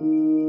Música